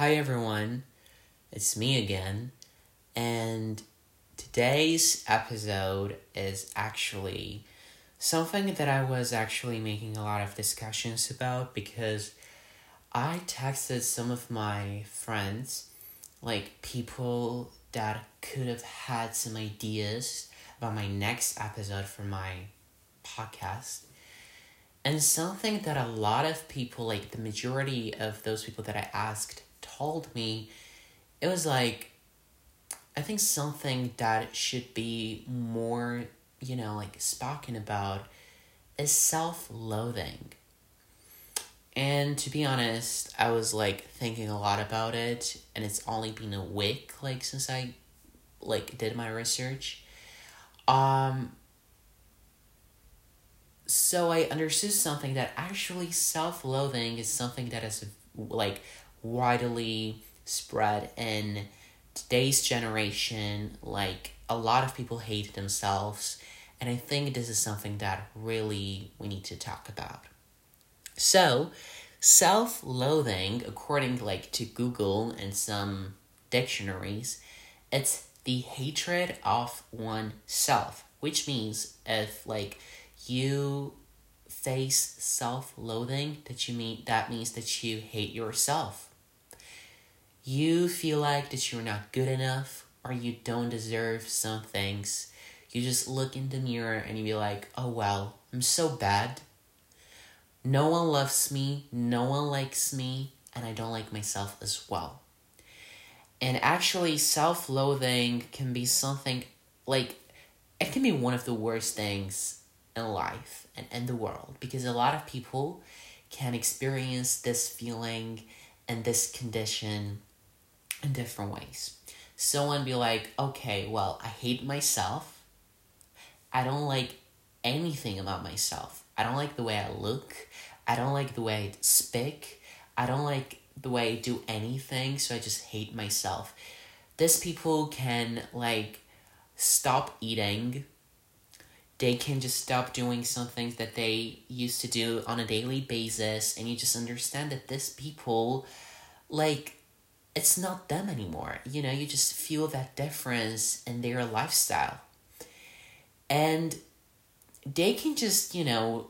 Hi everyone, it's me again, and today's episode is actually something that I was actually making a lot of discussions about because I texted some of my friends, like people that could have had some ideas about my next episode for my podcast. And something that a lot of people, like the majority of those people that I asked, told me, it was like, I think something that should be more, you know, like spoken about is self loathing. And to be honest, I was like thinking a lot about it, and it's only been a week like since I like did my research. Um so I understood something that actually self-loathing is something that is like widely spread in today's generation like a lot of people hate themselves and I think this is something that really we need to talk about. So, self-loathing, according like to Google and some dictionaries, it's the hatred of oneself, which means if like you face self-loathing, that you mean that means that you hate yourself. You feel like that you're not good enough or you don't deserve some things. You just look in the mirror and you be like, "Oh well, I'm so bad." No one loves me, no one likes me, and I don't like myself as well. And actually, self loathing can be something like it can be one of the worst things in life and in the world because a lot of people can experience this feeling and this condition in different ways. Someone be like, okay, well, I hate myself. I don't like anything about myself. I don't like the way I look. I don't like the way I speak. I don't like the way I do anything, so I just hate myself. These people can like stop eating. They can just stop doing some things that they used to do on a daily basis, and you just understand that these people, like, it's not them anymore. You know, you just feel that difference in their lifestyle. And they can just, you know,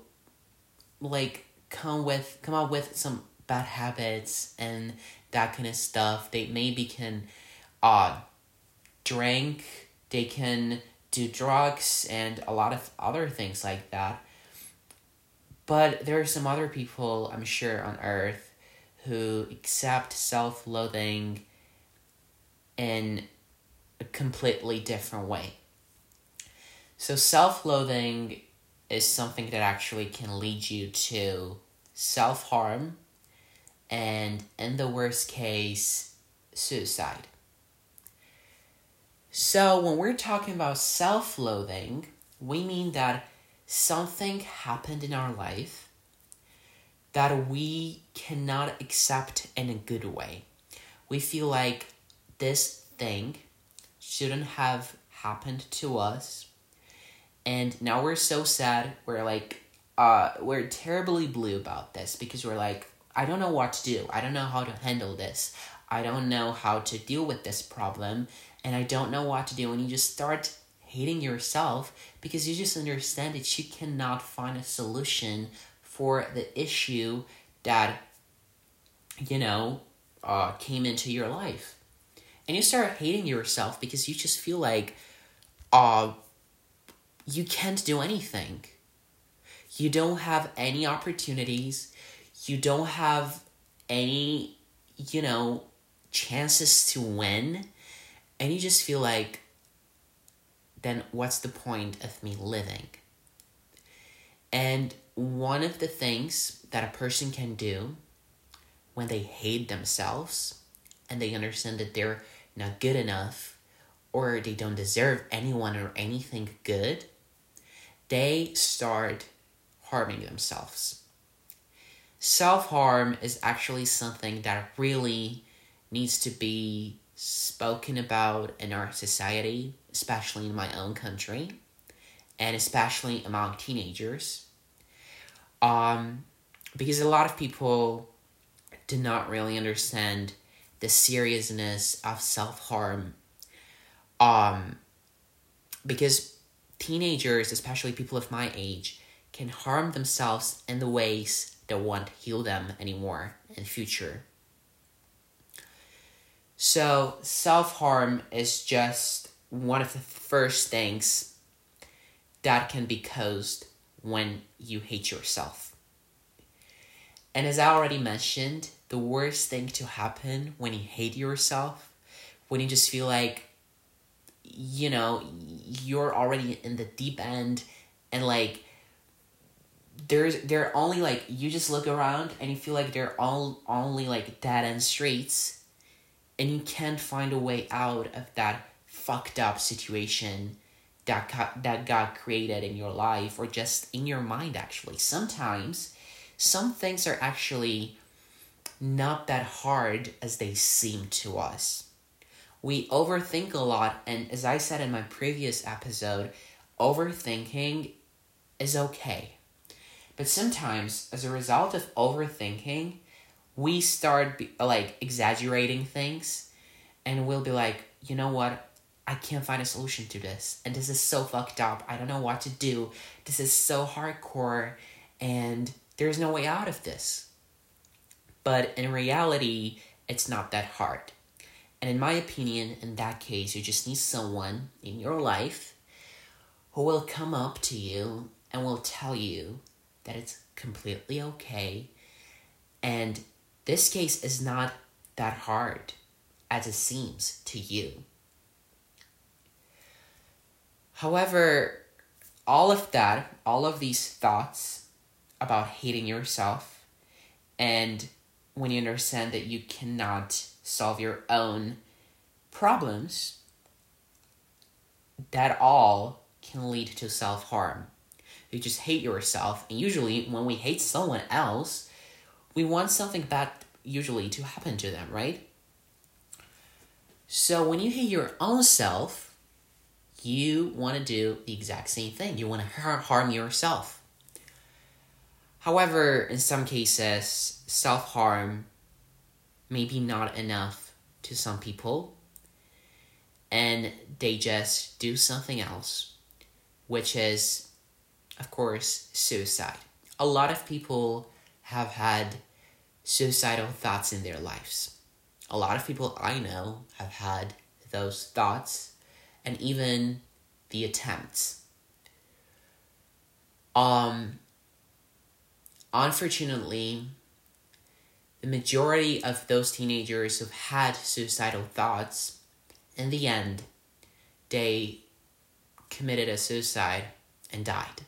like come with come up with some bad habits and that kind of stuff. They maybe can uh drink, they can do drugs and a lot of other things like that. But there are some other people, I'm sure, on earth who accept self loathing in a completely different way. So, self loathing is something that actually can lead you to self harm and, in the worst case, suicide. So, when we're talking about self loathing, we mean that something happened in our life that we cannot accept in a good way. We feel like this thing shouldn't have happened to us. And now we're so sad. We're like uh we're terribly blue about this because we're like i don't know what to do. I don't know how to handle this. I don't know how to deal with this problem. And i don't know what to do. And you just start hating yourself because you just understand that you cannot find a solution for the issue that you know uh, came into your life and you start hating yourself because you just feel like uh you can't do anything. You don't have any opportunities. You don't have any, you know, chances to win. And you just feel like, then what's the point of me living? And one of the things that a person can do when they hate themselves and they understand that they're not good enough or they don't deserve anyone or anything good they start harming themselves. Self harm is actually something that really needs to be spoken about in our society, especially in my own country, and especially among teenagers. Um, because a lot of people do not really understand the seriousness of self harm. Um, because teenagers, especially people of my age, can harm themselves in the ways that won't heal them anymore in future. So, self harm is just one of the first things that can be caused when you hate yourself. And as I already mentioned, the worst thing to happen when you hate yourself, when you just feel like, you know, you're already in the deep end and like there's there are only like you just look around and you feel like they're all only like dead end streets and you can't find a way out of that fucked up situation that that got created in your life or just in your mind actually. Sometimes some things are actually not that hard as they seem to us. We overthink a lot and as i said in my previous episode overthinking is okay. But sometimes as a result of overthinking we start be, like exaggerating things and we'll be like you know what I can't find a solution to this. And this is so fucked up. I don't know what to do. This is so hardcore and there's no way out of this. But in reality, it's not that hard. And in my opinion, in that case, you just need someone in your life who will come up to you and will tell you that it's completely okay. And this case is not that hard as it seems to you. However, all of that, all of these thoughts about hating yourself, and when you understand that you cannot solve your own problems, that all can lead to self harm. You just hate yourself, and usually, when we hate someone else, we want something bad usually to happen to them, right? So, when you hate your own self, you want to do the exact same thing. You want to harm yourself. However, in some cases, self harm may be not enough to some people, and they just do something else, which is, of course, suicide. A lot of people have had suicidal thoughts in their lives. A lot of people I know have had those thoughts and even the attempts. Um, unfortunately, the majority of those teenagers who've had suicidal thoughts, in the end, they committed a suicide and died.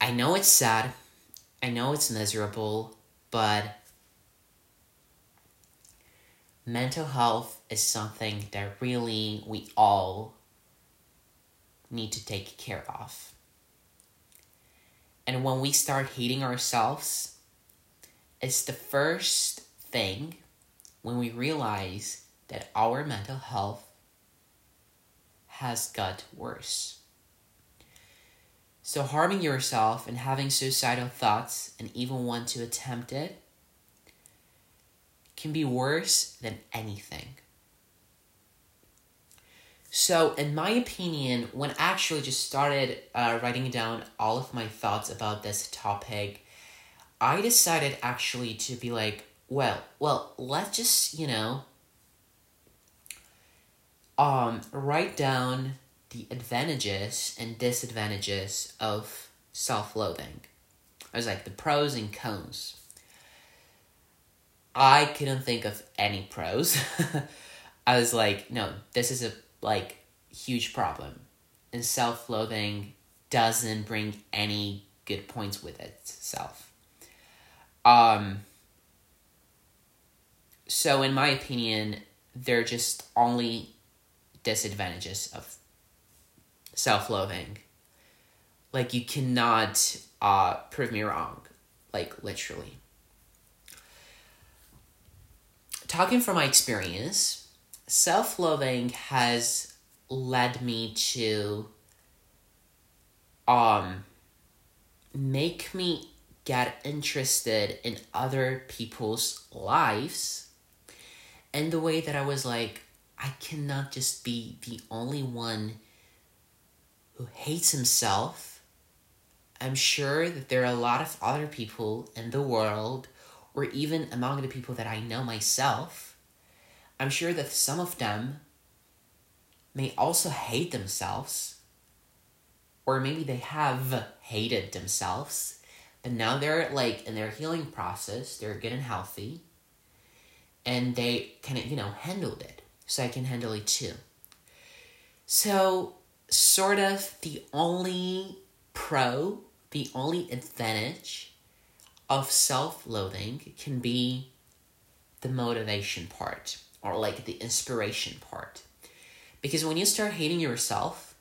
I know it's sad, I know it's miserable, but mental health is something that really we all need to take care of. And when we start hating ourselves, it's the first thing when we realize that our mental health has got worse. So, harming yourself and having suicidal thoughts and even want to attempt it can be worse than anything. So, in my opinion, when I actually just started uh, writing down all of my thoughts about this topic, I decided actually to be like, well, well, let's just, you know, um, write down the advantages and disadvantages of self loathing. I was like, the pros and cons. I couldn't think of any pros. I was like, no, this is a like huge problem. And self-loathing doesn't bring any good points with itself. Um so in my opinion, they're just only disadvantages of self-loathing. Like you cannot uh prove me wrong, like literally talking from my experience, self loathing has led me to um make me get interested in other people's lives and the way that I was like, I cannot just be the only one who hates himself. I'm sure that there are a lot of other people in the world, or even among the people that I know myself. I'm sure that some of them may also hate themselves, or maybe they have hated themselves, but now they're like in their healing process, they're getting healthy, and they of, you know, handled it. So I can handle it too. So, sort of the only pro, the only advantage of self loathing can be the motivation part or like the inspiration part. Because when you start hating yourself,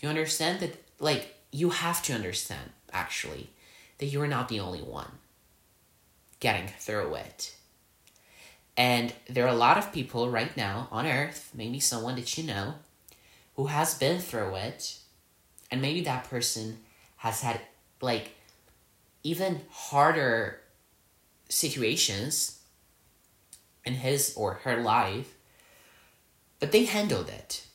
you understand that, like, you have to understand actually that you're not the only one getting through it. And there are a lot of people right now on earth, maybe someone that you know, who has been through it. And maybe that person has had like even harder situations in his or her life, but they handled it.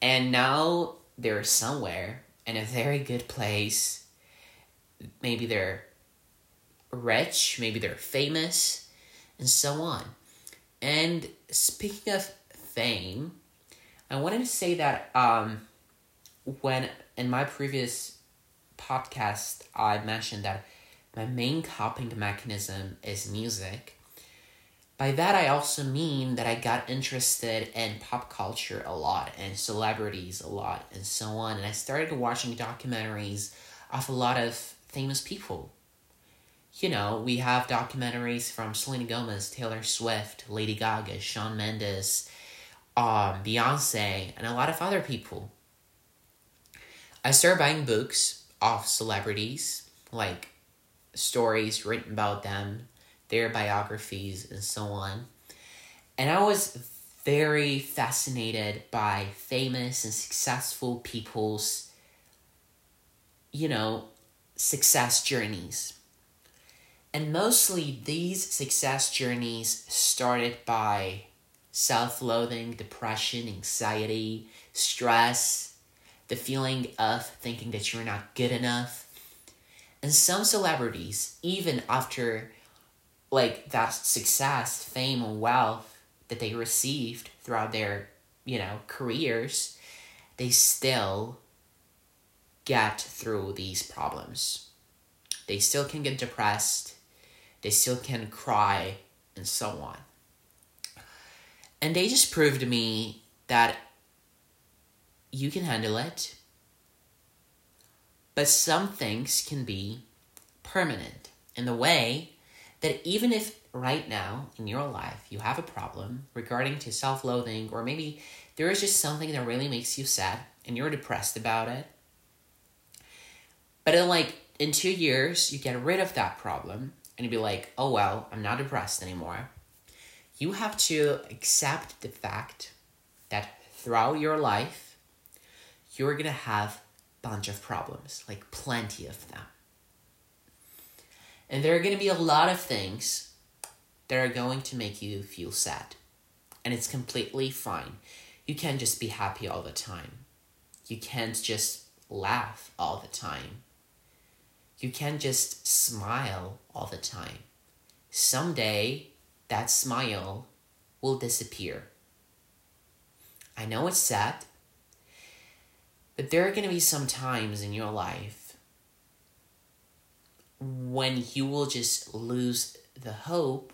And now they're somewhere in a very good place. Maybe they're rich, maybe they're famous, and so on. And speaking of fame, I wanted to say that um, when in my previous podcast, I mentioned that my main coping mechanism is music. By that, I also mean that I got interested in pop culture a lot and celebrities a lot and so on. And I started watching documentaries of a lot of famous people you know, we have documentaries from Selena Gomez, Taylor Swift, Lady Gaga, Shawn Mendes, um, Beyonce, and a lot of other people. I started buying books of celebrities, like stories written about them, their biographies, and so on. And I was very fascinated by famous and successful people's, you know, success journeys and mostly these success journeys started by self loathing, depression, anxiety, stress, the feeling of thinking that you're not good enough. And some celebrities, even after like that success, fame, and wealth that they received throughout their, you know, careers, they still get through these problems. They still can get depressed they still can cry and so on. And they just proved to me that you can handle it, but some things can be permanent in the way that even if right now in your life you have a problem regarding to self-loathing or maybe there is just something that really makes you sad and you're depressed about it but in like in 2 years you get rid of that problem and you'd be like, oh well, I'm not depressed anymore. You have to accept the fact that throughout your life, you're gonna have a bunch of problems, like plenty of them. And there are gonna be a lot of things that are going to make you feel sad. And it's completely fine. You can't just be happy all the time. You can't just laugh all the time. You can't just smile all the time. Someday, that smile will disappear. I know it's sad, there are going to be some times in your life when you will just lose the hope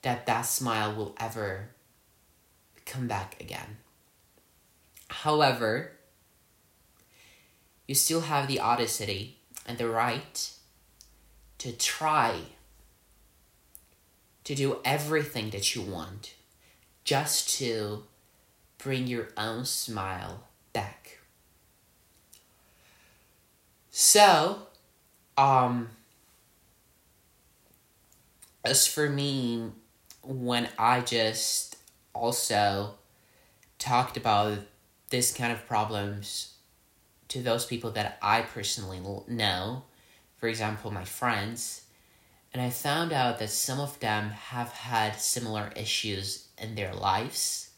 that that smile will ever come back again. However, you still have the audacity and the right to try to do everything that you want just to bring your own smile back. So, um, as for me, when I just also talked about this kind of problems to those people that I personally know, for example, my friends, and I found out that some of them have had similar issues in their lives.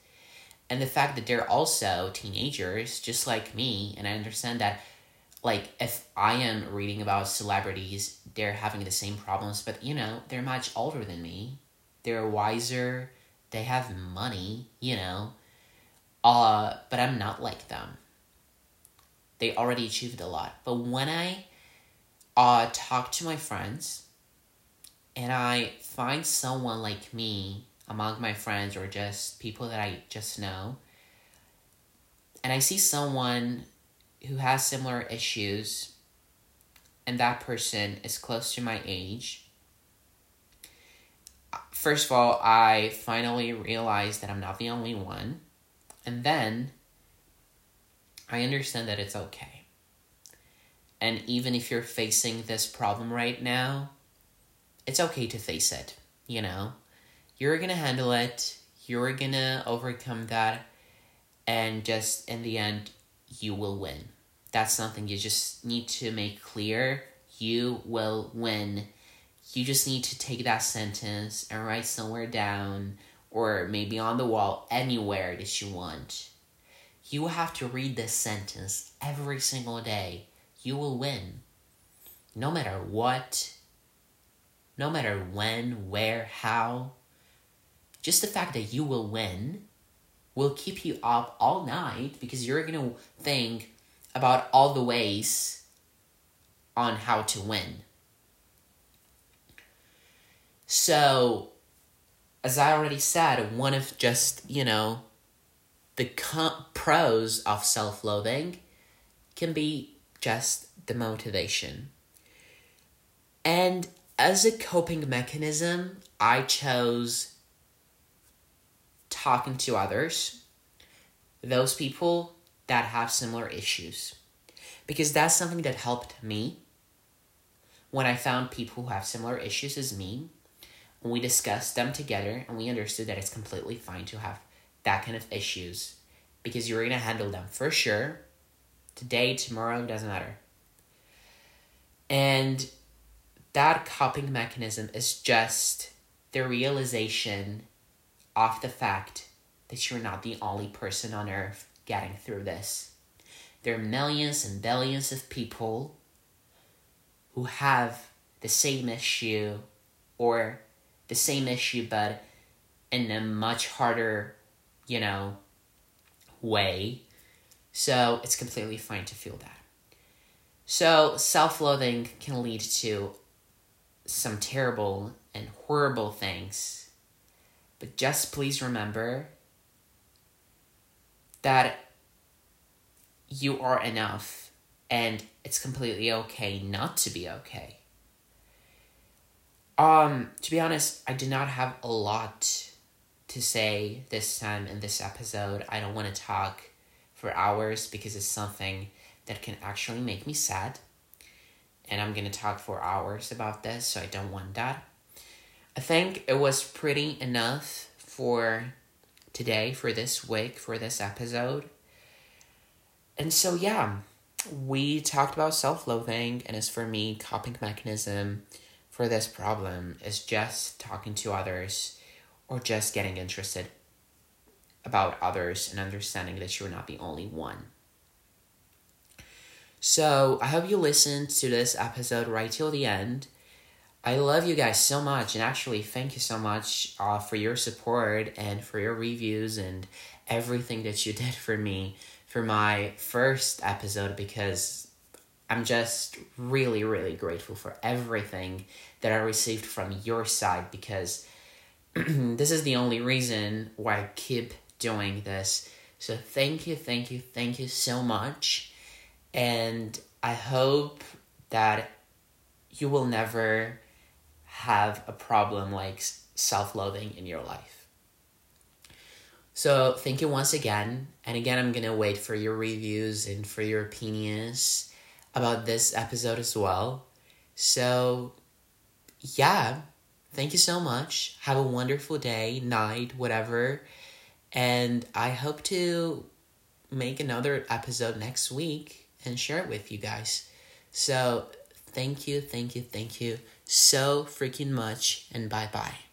And the fact that they're also teenagers, just like me, and I understand that, like, if I am reading about celebrities, they're having the same problems, but you know, they're much older than me. They're wiser, they have money, you know. Uh, but I'm not like them. They already achieved a lot. But when I uh, talk to my friends and I find someone like me among my friends or just people that I just know, and I see someone who has similar issues, and that person is close to my age, first of all, I finally realized that I'm not the only one. And then I understand that it's okay. And even if you're facing this problem right now, it's okay to face it, you know? You're gonna handle it, you're gonna overcome that, and just in the end, you will win. That's something you just need to make clear. You will win. You just need to take that sentence and write somewhere down or maybe on the wall, anywhere that you want. You have to read this sentence every single day. You will win. No matter what, no matter when, where, how. Just the fact that you will win will keep you up all night because you're going to think about all the ways on how to win. So, as I already said, one of just, you know, the com- pros of self loathing can be just the motivation. And as a coping mechanism, I chose talking to others, those people that have similar issues. Because that's something that helped me when I found people who have similar issues as me we discussed them together and we understood that it's completely fine to have that kind of issues because you're going to handle them for sure. Today, tomorrow, doesn't matter. And that coping mechanism is just the realization of the fact that you're not the only person on earth getting through this. There are millions and billions of people who have the same issue or the same issue, but in a much harder, you know, way. So it's completely fine to feel that. So self loathing can lead to some terrible and horrible things. But just please remember that you are enough and it's completely okay not to be okay. Um, to be honest, I did not have a lot to say this time in this episode. I don't want to talk for hours because it's something that can actually make me sad. And I'm going to talk for hours about this, so I don't want that. I think it was pretty enough for today, for this week, for this episode. And so, yeah, we talked about self loathing, and as for me, coping mechanism for this problem is just talking to others or just getting interested about others and understanding that you're not the only one. So, I hope you listened to this episode right till the end. I love you guys so much, and actually, thank you so much uh, for your support and for your reviews and everything that you did for me for my first episode because I'm just really, really grateful for everything that I received from your side because this is the only reason why I keep doing this. So thank you, thank you, thank you so much. And I hope that you will never have a problem like self loathing in your life. So thank you once again. And again, I'm going to wait for your reviews and for your opinions about this episode as well. So, yeah, thank you so much. Have a wonderful day, night, whatever. And I hope to make another episode next week and share it with you guys. So, thank you, thank you, thank you so freaking much, and bye bye.